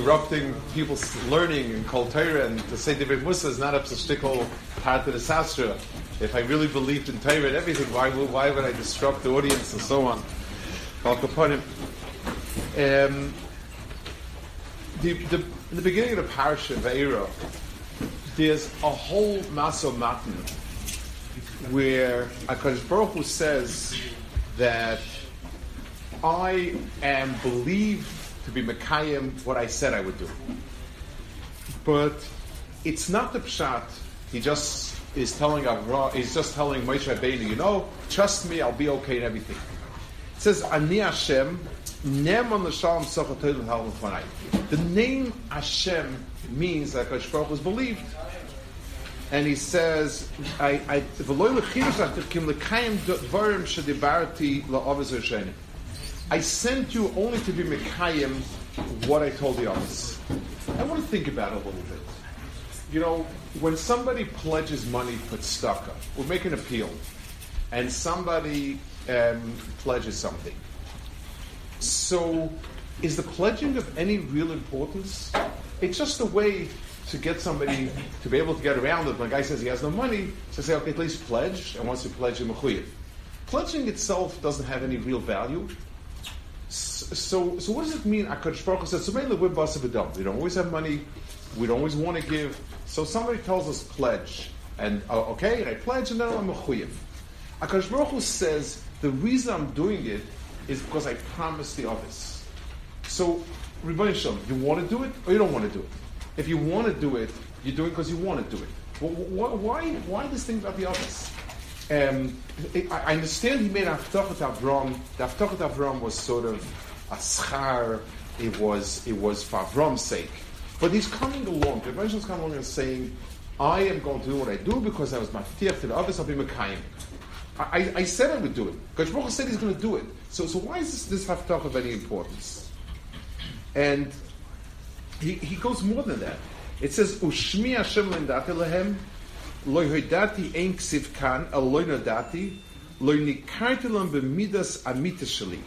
interrupting people's learning and Torah and to say David Musa is not a shtickle part of the Sastra. If I really believed in Torah and everything, why would, why would I disrupt the audience and so on? Um, the, the, in the beginning of the parsha of Eira, there's a whole maso matan where Hakadosh Baruch says that I am believed to be Mekayim what I said I would do. But it's not the pshat. He just is telling Avra, he's just telling Moshe Rabbeinu, you know, trust me, I'll be okay in everything. It says, Ani Hashem, Nem on the name Hashem means that Hakadosh Baruch was believed. And he says, I, I, I sent you only to be Mekayim what I told the Avos. I want to think about it a little bit. You know, when somebody pledges money for tzedakah, we make an appeal, and somebody um, pledges something. So, is the pledging of any real importance? It's just a way to get somebody to be able to get around it. When a guy says he has no money, to say, okay, at least pledge, and once you pledge, you're. Pledging itself doesn't have any real value. So, so what does it mean? Akadosh Baruch Hu says, "So mainly we're basav We don't always have money. We don't always want to give. So somebody tells us pledge, and uh, okay, I pledge, and then I'm a chuyev. Akadosh Baruch Hu says the reason I'm doing it is because I promised the Avos. So, Rebbeinu Shalom, you want to do it or you don't want to do it. If you want to do it, you do it because you want to do it. Well, why, why this thing about the Avos? Um, I understand he made Aftachat Avram. The Aftachat Avram was sort of a schar. It was it was for Avram's sake. But he's coming along. The Rebbe is coming along and saying, "I am going to do what I do because I was maftiach to the Avos. I'll be mekayim." I, I, said I would do it. Baruch said he's going to do it. So, so why is this, this Haftach of any importance? And he, he goes more than that. It says, "Ushmi Hashem nodati, lo nikarti b'midas amita shali.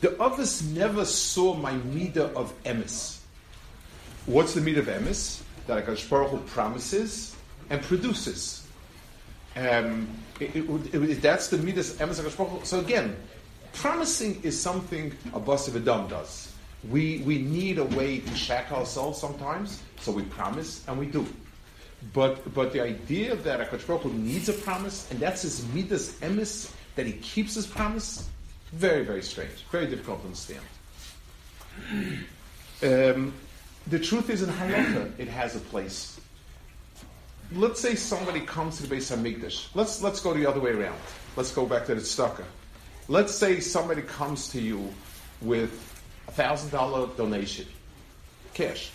The Avos never saw my midah of emes. What's the midah of emes? That HaKadosh Baruch Hu promises and produces. Um, it, it, it, that's the midas emes HaKadosh Baruch. So again, promising is something a boss of a Adam does. We, we need a way to shack ourselves sometimes, so we promise and we do. But but the idea that Hakadosh Baruch Hu needs a promise, and that's his midas emis, that he keeps his promise, very, very strange. Very difficult to understand. Um, the truth is in Halacha, it has a place. Let's say somebody comes to the Beis Hamikdash. Let's, let's go the other way around. Let's go back to the tzedakah. Let's say somebody comes to you with a $1,000 donation, cash.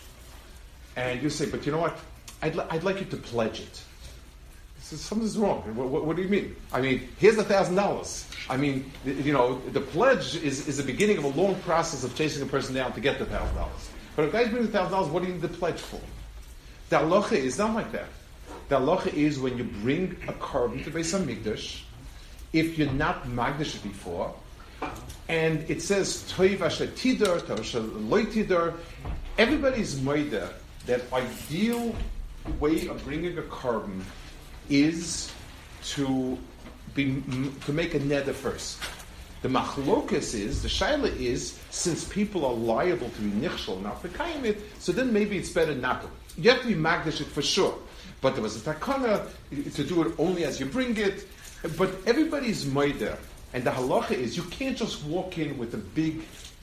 And you say, but you know what? I'd, li- I'd like you to pledge it. Says, Something's wrong. What, what, what, do you mean? I mean, here's a thousand dollars. I mean, you know, the pledge is, is the beginning of a long process of chasing a person down to get the thousand dollars. But if a guy brings a thousand dollars, what do you need the pledge for? The halacha is not like that. The halacha is when you bring a korban to Beis Hamikdash, if you're not magdish before, and it says toiv tidor, tidor, everybody's moida that ideal way of bringing a korban is to be to make a neder first. The machlokas is the shaila is since people are liable to be nichshol not for it, so then maybe it's better not to. You have to be magdish it for sure, but there was a takana to do it only as you bring it. But everybody's meider, and the halacha is you can't just walk in with a big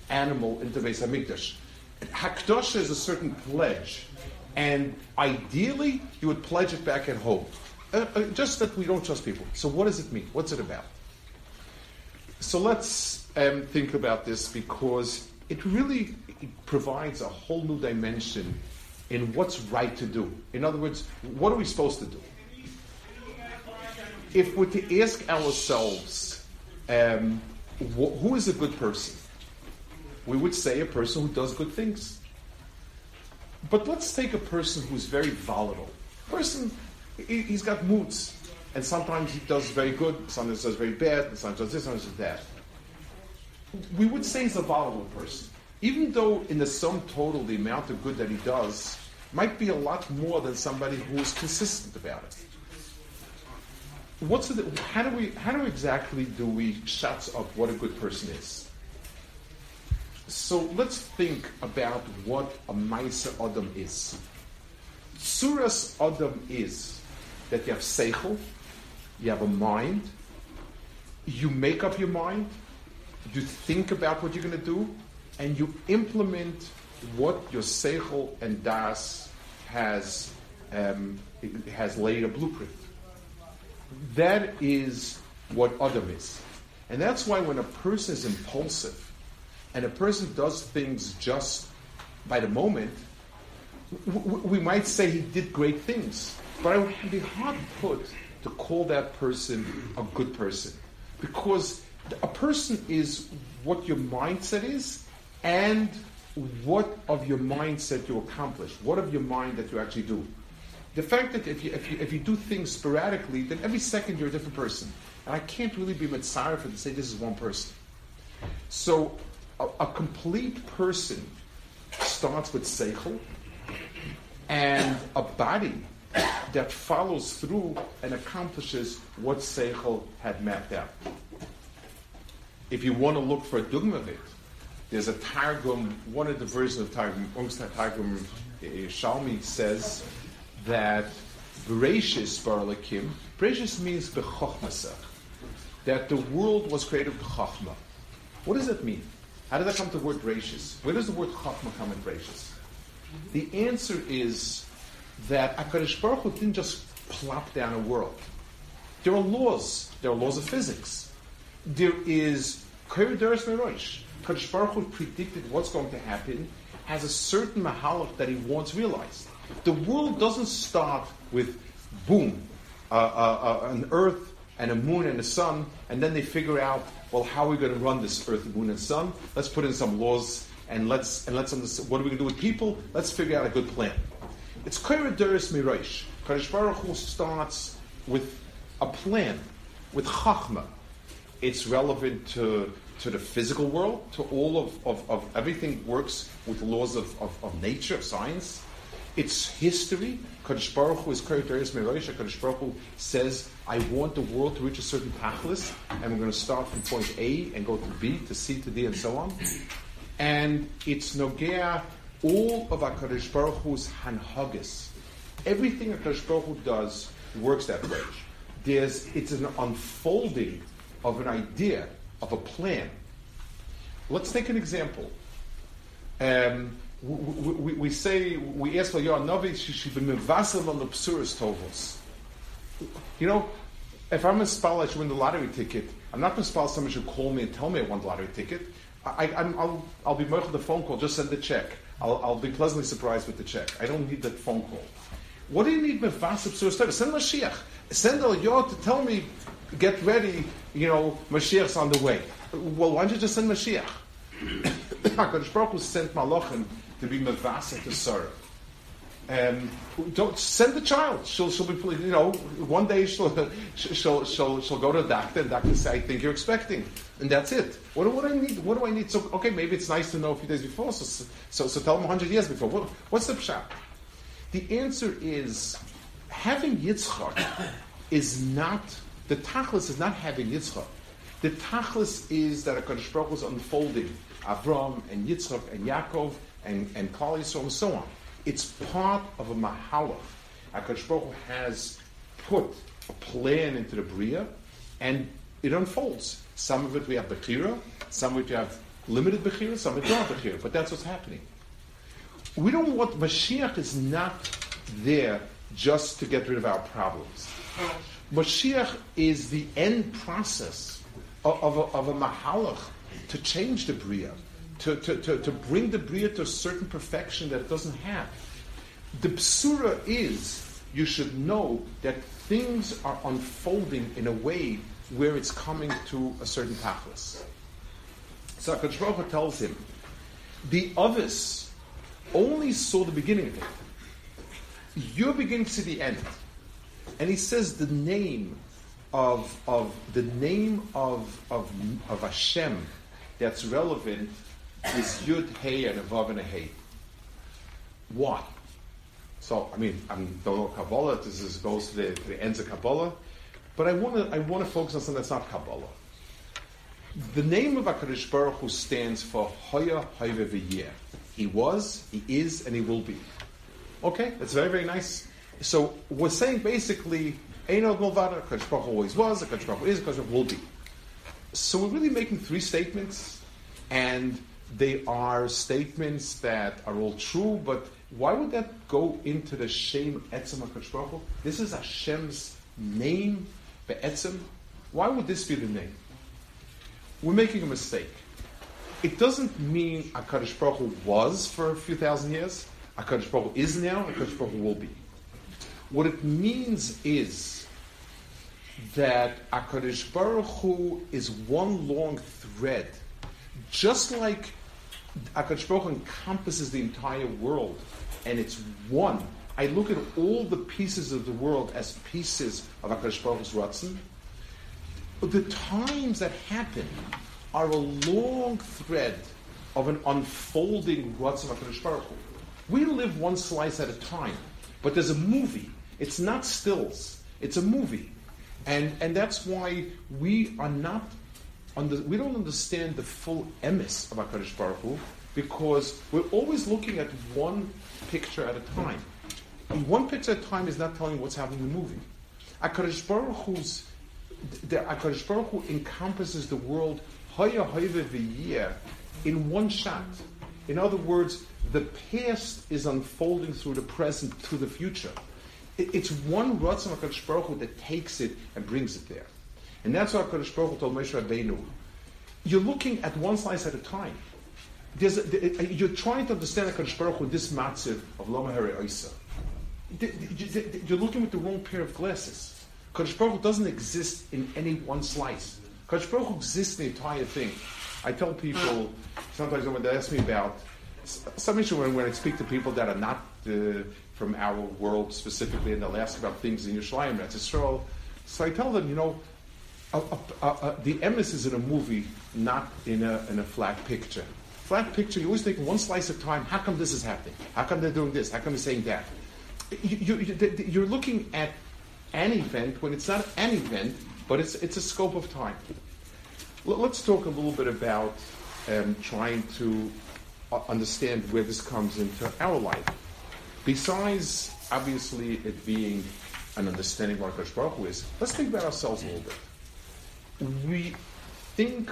animal into Beis Hamikdash. Hakdosha is a certain pledge, and ideally you would pledge it back at home. Uh, uh, just that we don't trust people. So what does it mean? What's it about? So let's um, think about this because it really provides a whole new dimension in what's right to do. In other words, what are we supposed to do? If we're to ask ourselves, um, wh- who is a good person? We would say a person who does good things. But let's take a person who's very volatile. Person, he, has got moods. And sometimes he does very good, sometimes does very bad, sometimes does this, sometimes does that. We would say he's a volatile person. Even though in the sum total the amount of good that he does might be a lot more than somebody who is consistent about it. What's the, how do we how do exactly do we shut up what a good person is? So let's think about what a Maisa Adam is. Suras Adam is that you have seichel, you have a mind, you make up your mind, you think about what you're going to do, and you implement what your seichel and das has um, has laid a blueprint. That is what Adam is, and that's why when a person is impulsive and a person does things just by the moment, we might say he did great things, but I would be hard put to call that person a good person. Because a person is what your mindset is and what of your mindset you accomplish, what of your mind that you actually do. The fact that if you, if you, if you do things sporadically, then every second you're a different person. And I can't really be mitzvah for to say this is one person. So a, a complete person starts with seichel, and a body that follows through and accomplishes what Seichel had mapped out. If you want to look for a dogma of it, there's a Targum, one of the versions of Targum, Ungsta Targum eh, Shalmi says that Bereshis Baralakim, Bereshis means Bechochmasach, that the world was created with Chochma. What does that mean? How did that come to the word Bereshis? Where does the word Chochma come in Bereshis? The answer is that HaKadosh Baruch Hu didn't just plop down a world. There are laws. There are laws of physics. There is Keridaris Merosh. Kadosh Baruch Hu predicted what's going to happen, has a certain mahalach that he wants realized. The world doesn't start with boom, uh, uh, uh, an earth and a moon and a sun, and then they figure out, well, how are we going to run this earth, moon, and sun? Let's put in some laws and let's and let's understand what are we going to do with people? Let's figure out a good plan. It's Kaira Duris Mirosh. Kadosh Baruch Hu starts with a plan, with Chachma. It's relevant to, to the physical world, to all of, of, of everything works with laws of, of, of nature, of science. It's history. Kadosh Baruch Hu is Kaira Duris Mirosh. Kadosh Baruch Hu says, I want the world to reach a certain tachlis, and we're going to start from point A and go to B, to C, to D, and so on and it's nogea all of HaKadosh Baruch Hu's hanhagis. Everything HaKadosh Baruch Hu does works that way. There's, it's an unfolding of an idea, of a plan. Let's take an example. Um, we, we, we, say, we ask for Yohan Novi, she should be mevasel on the psuris tovos. You know, if I'm a spell, I should win the lottery ticket. I'm not going to spell someone should call me and tell me I won the lottery ticket. I, will I'll be more the phone call. Just send the check. I'll, I'll be pleasantly surprised with the check. I don't need that phone call. What do you need with Vasip Surah Send Mashiach. Send El Yod to tell me, get ready, you know, Mashiach's on the way. Well, why don't you just send Mashiach? HaKadosh Baruch Hu sent Malachim to be Mavasa to serve. Um, don't send the child. She'll, she'll be, you know, one day she'll, she'll, she'll, she'll go to the doctor and doctor say, I think you're expecting. And that's it. What, do, what do I need? What do I need? So, okay, maybe it's nice to know a few days before, so, so, so tell them 100 years before. What, what's the pshat? The answer is, having Yitzchak is not, the tachlis is not having Yitzchak. The tachlis is that a Baruch was unfolding Avram and Yitzchak and Yaakov and, and Klal Yisrael and so on. It's part of a mahalach. HaKadosh Baruch has put a plan into the Bria, and it unfolds. Some of it we have Bechira, some of it we have limited Bechira, some of it have Bechira, but that's what's happening. We don't want, Mashiach is not there just to get rid of our problems. Mashiach is the end process of, of, a, of a mahalach to change the Bria, to, to, to, to bring the Bria to a certain perfection that it doesn't have. The Psura is you should know that things are unfolding in a way where it's coming to a certain tachlis. So Baruch tells him, the Avos only saw the beginning of it. You're beginning to see the end. And he says the name of, of the name of, of, of Hashem that's relevant is Yud, Hey, and a Vav and a Hey. Why? So, I mean, I don't know Kabbalah. This is, goes to the, to the ends of Kabbalah, but I want to I want to focus on something that's not Kabbalah. The name of Hakadosh Baruch Hu stands for Hoya Hoyve V'yeh. He was, he is, and he will be. Okay, that's very very nice. So we're saying basically, Eino Gulvada, Hakadosh Baruch always was, Hakadosh Baruch Hu is, Hakadosh Baruch will be. So we're really making three statements, and they are statements that are all true, but why would that go into the Shem Etzem HaKadosh This is Hashem's name, Be'etzem. Why would this be the name? We're making a mistake. It doesn't mean HaKadosh Baruch Hu was for a few thousand years. HaKadosh Baruch Hu is now, HaKadosh Baruch Hu will be. What it means is that HaKadosh Baruch Hu is one long thread, just like HaKadosh Baruch encompasses the entire world, and it's one. I look at all the pieces of the world as pieces of HaKadosh Baruch Hu's Ratzin. The times that happen are a long thread of an unfolding Ratzin of HaKadosh Baruch We live one slice at a time, but there's a movie. It's not stills. It's a movie. And, and that's why we are not we don't understand the full emes of HaKadosh Baruch Hu because we're always looking at one picture at a time. And one picture at a time is not telling what's happening in the movie. HaKadosh Baruch Hu's the HaKadosh Baruch Hu encompasses the world in one shot. In other words, the past is unfolding through the present to the future. it's one Ratzon HaKadosh Baruch Hu that takes it and brings it there. And that's what HaKadosh Baruch told Moshe Rabbeinu. You're looking at one slice at a time. A, you're trying to understand HaKadosh Baruch Hu, this matziv of Loma Isa. You're looking with the wrong pair of glasses. HaKadosh Baruch Hu doesn't exist in any one slice. HaKadosh Baruch Hu exists in the entire thing. I tell people, sometimes when they ask me about some issue when, when I speak to people that are not uh, from our world specifically, and they'll ask about things in Yerushalayim, that's Israel. So I tell them, you know, uh, uh, the emes is in a movie, not in a, in a flat picture. Flat picture, you always take one slice of time. How come this is happening? How come they're doing this? How come they're saying that? You, you, you're looking at an event when it's not an event, but it's, it's a scope of time. Let's talk a little bit about um, trying to uh, understand where this comes into our life. Besides, obviously, it being an understanding of what Baruch Hu is, let's think about ourselves a little bit we think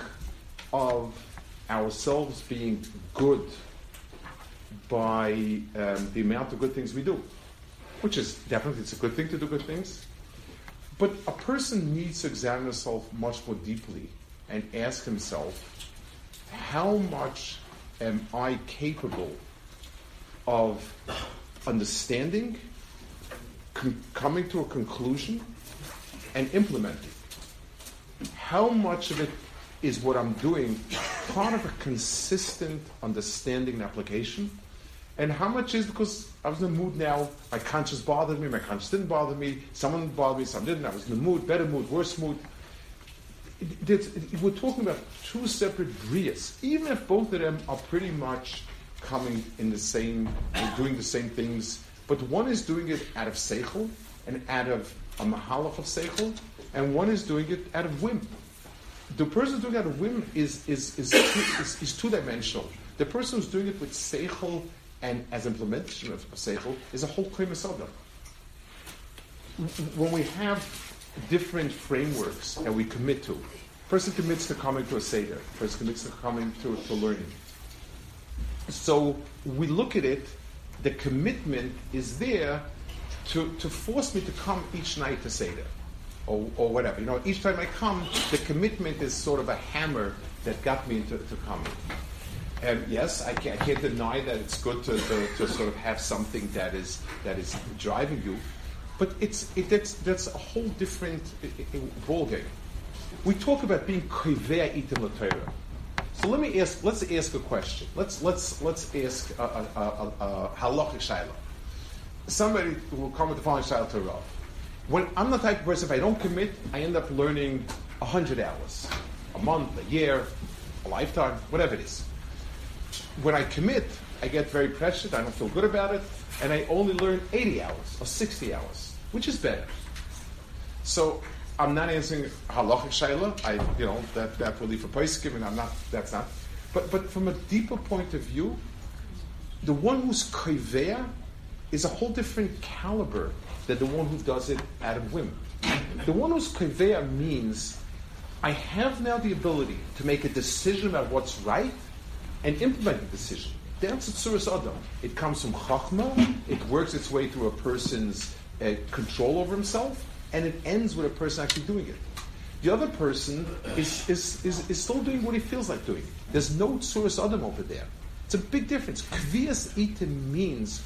of ourselves being good by um, the amount of good things we do, which is definitely it's a good thing to do good things. But a person needs to examine himself much more deeply and ask himself, how much am I capable of understanding, com- coming to a conclusion, and implementing? How much of it is what I'm doing part of a consistent understanding and application? And how much is because I was in the mood now, my conscience bothered me, my conscience didn't bother me, someone bothered me, someone didn't, I was in the mood, better mood, worse mood. It, it, it, we're talking about two separate brias, even if both of them are pretty much coming in the same, doing the same things, but one is doing it out of seichel and out of a mahalach of seichel, and one is doing it out of whim. The person doing it out of whim is, is, is, is, is two dimensional. The person who's doing it with seichel and as implementation of seichel is a whole claim of When we have different frameworks that we commit to, person commits to coming to a seder, person commits to coming to, to learning. So we look at it, the commitment is there to, to force me to come each night to seder or, or whatever. You know, each time I come, the commitment is sort of a hammer that got me into to coming. And yes, I can't, I can't deny that it's good to, to, to, sort of have something that is that is driving you, but it's it, that's that's a whole different ballgame. We talk about being kivea itim. So let me ask. Let's ask a question. Let's let's let's ask a, halachic shaila. Somebody will come with the following shaila to Rav. When I'm the type of person, if I don't commit, I end up learning hundred hours, a month, a year, a lifetime, whatever it is. When I commit, I get very pressured. I don't feel good about it, and I only learn 80 hours or 60 hours, which is better. So I'm not answering halachic shaila. I, you know, that that will leave for Paiskim, and I'm not. That's not. But but from a deeper point of view, the one who's koivea is a whole different caliber than the one who does it out of whim. The one who's koivea means I have now the ability to make a decision about what's right and implement the decision. That's a tsuras adam. It comes from chachma. It works its way through a person's uh, control over himself, and it ends with a person actually doing it. The other person is, is, is, is still doing what he feels like doing. There's no tsuras adam over there. It's a big difference. Kvias itim means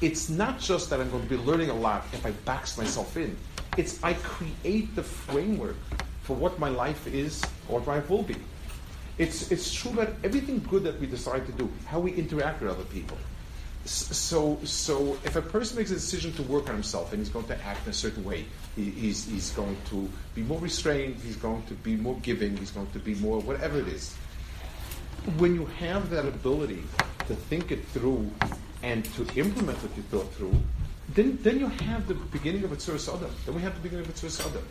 it's not just that I'm going to be learning a lot if I box myself in. It's I create the framework for what my life is or what my life will be. It's, it's true about everything good that we decide to do, how we interact with other people. So, so if a person makes a decision to work on himself and he's going to act in a certain way, he, he's, he's going to be more restrained, he's going to be more giving, he's going to be more whatever it is. When you have that ability to think it through and to implement what you thought through, then, then you have the beginning of a tzur Then we have the beginning of a tzur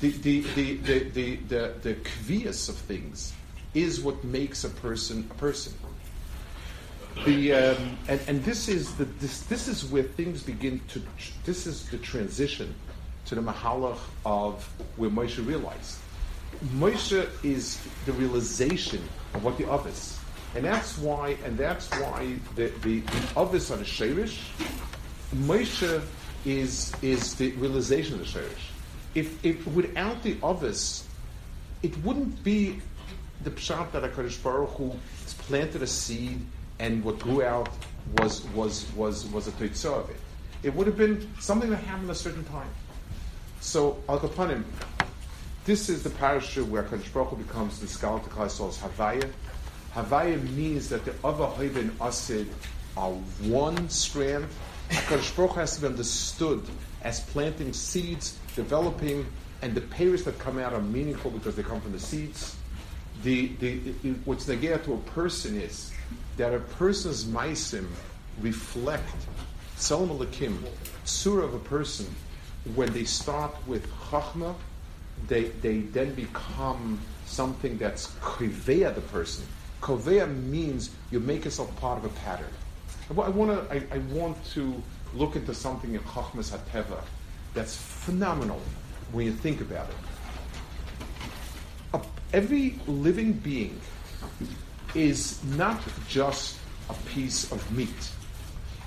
the the the the the, the, the kvias of things is what makes a person a person. The um, and, and this is the this this is where things begin to this is the transition to the mahalach of where Moshe realized. Moshe is the realization of what the Avos, and that's why and that's why the the, the Avos are the sherish. Moshe is is the realization of the sherish if, if without the Avos, it wouldn't be the pshat that Hakadosh Baruch Hu planted a seed and what grew out was was was was a teitzah of it. It would have been something that happened at a certain time. So Al Kapanim, this is the parasha where Hakadosh Baruch Hu becomes the scholar to Klaisol's Havaya. Havaya means that the other and Asid are one strand. Hakadosh Baruch has to be understood as planting seeds developing, and the payers that come out are meaningful because they come from the seeds. The, the, the what's negaya to a person is that a person's maisim reflect tzelem Elokim, surah of a person, when they start with chachma, they, they then become something that's koveya the person. Koveya means you make yourself part of a pattern. I, want to I, I, want to look into something in Chachmas Hateva that's phenomenal when you think about it. every living being is not just a piece of meat.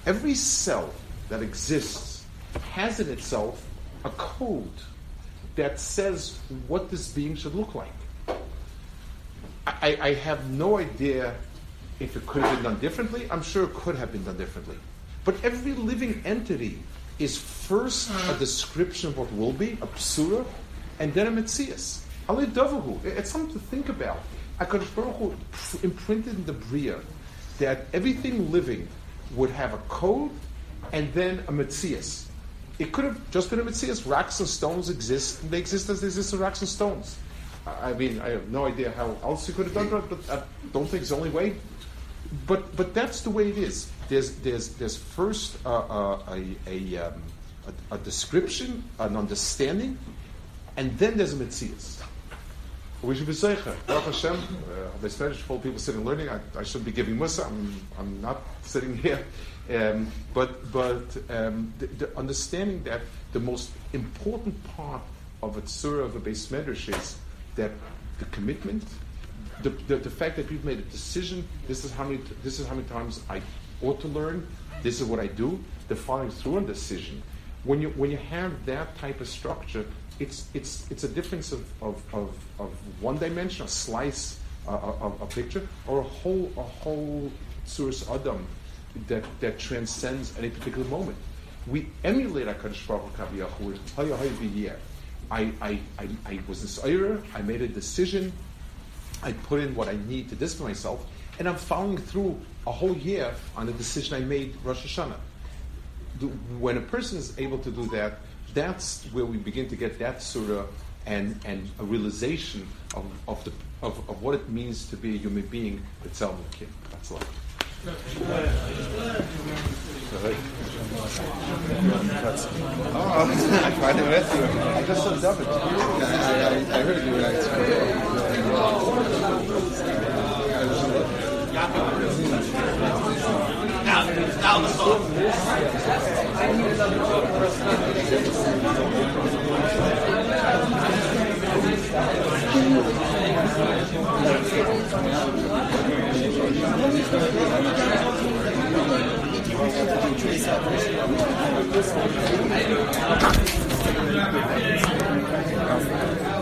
Every cell that exists has in itself a code that says what this being should look like. I, I, have no idea if it could have been done differently. I'm sure it could have been done differently. But every living entity is first a mm-hmm. description of what will be, a psura, and then a metzias. It's something to think about. HaKadosh Baruch Hu imprinted in the Bria that everything living would have a code and then a metzias. It could have just been a metzias. Rocks and stones exist, and they exist as they exist as rocks and stones. I mean, I have no idea how else you could have done that, but I don't think it's the only way. But but that's the way it is there's, there's, there's first uh, uh, a, a, um, a, a, description, an understanding, and then there's a mitzias. We should be. Baruch Hashem, uh, Spanish, full people sitting learning. I, I shouldn't be giving musa. I'm, I'm not sitting here. Um, but but um, the, the, understanding that the most important part of a tzura of a beis medrash is that the commitment, the, the, the, fact that we've made a decision. This is how many. This is how many times I ought to learn. This is what I do. The following through a decision. When you when you have that type of structure, it's it's it's a difference of, of, of, of one dimension, a slice a, a, picture, or a whole a whole source adam that that transcends any particular moment. We emulate Hakadosh Baruch Hu with Haya Haya I, I, I, I was this I made a decision, I put in what I need to discipline myself, and I'm following through a whole year on the decision I made Rosh Hashanah. When a person is able to do that, that's where we begin to get that surah and, and a realization of, of, the, of, of what it means to be a human being with tzelem Elokim. That's Oh, I you. I just David. I, I heard you guys. Now, now, Thank you.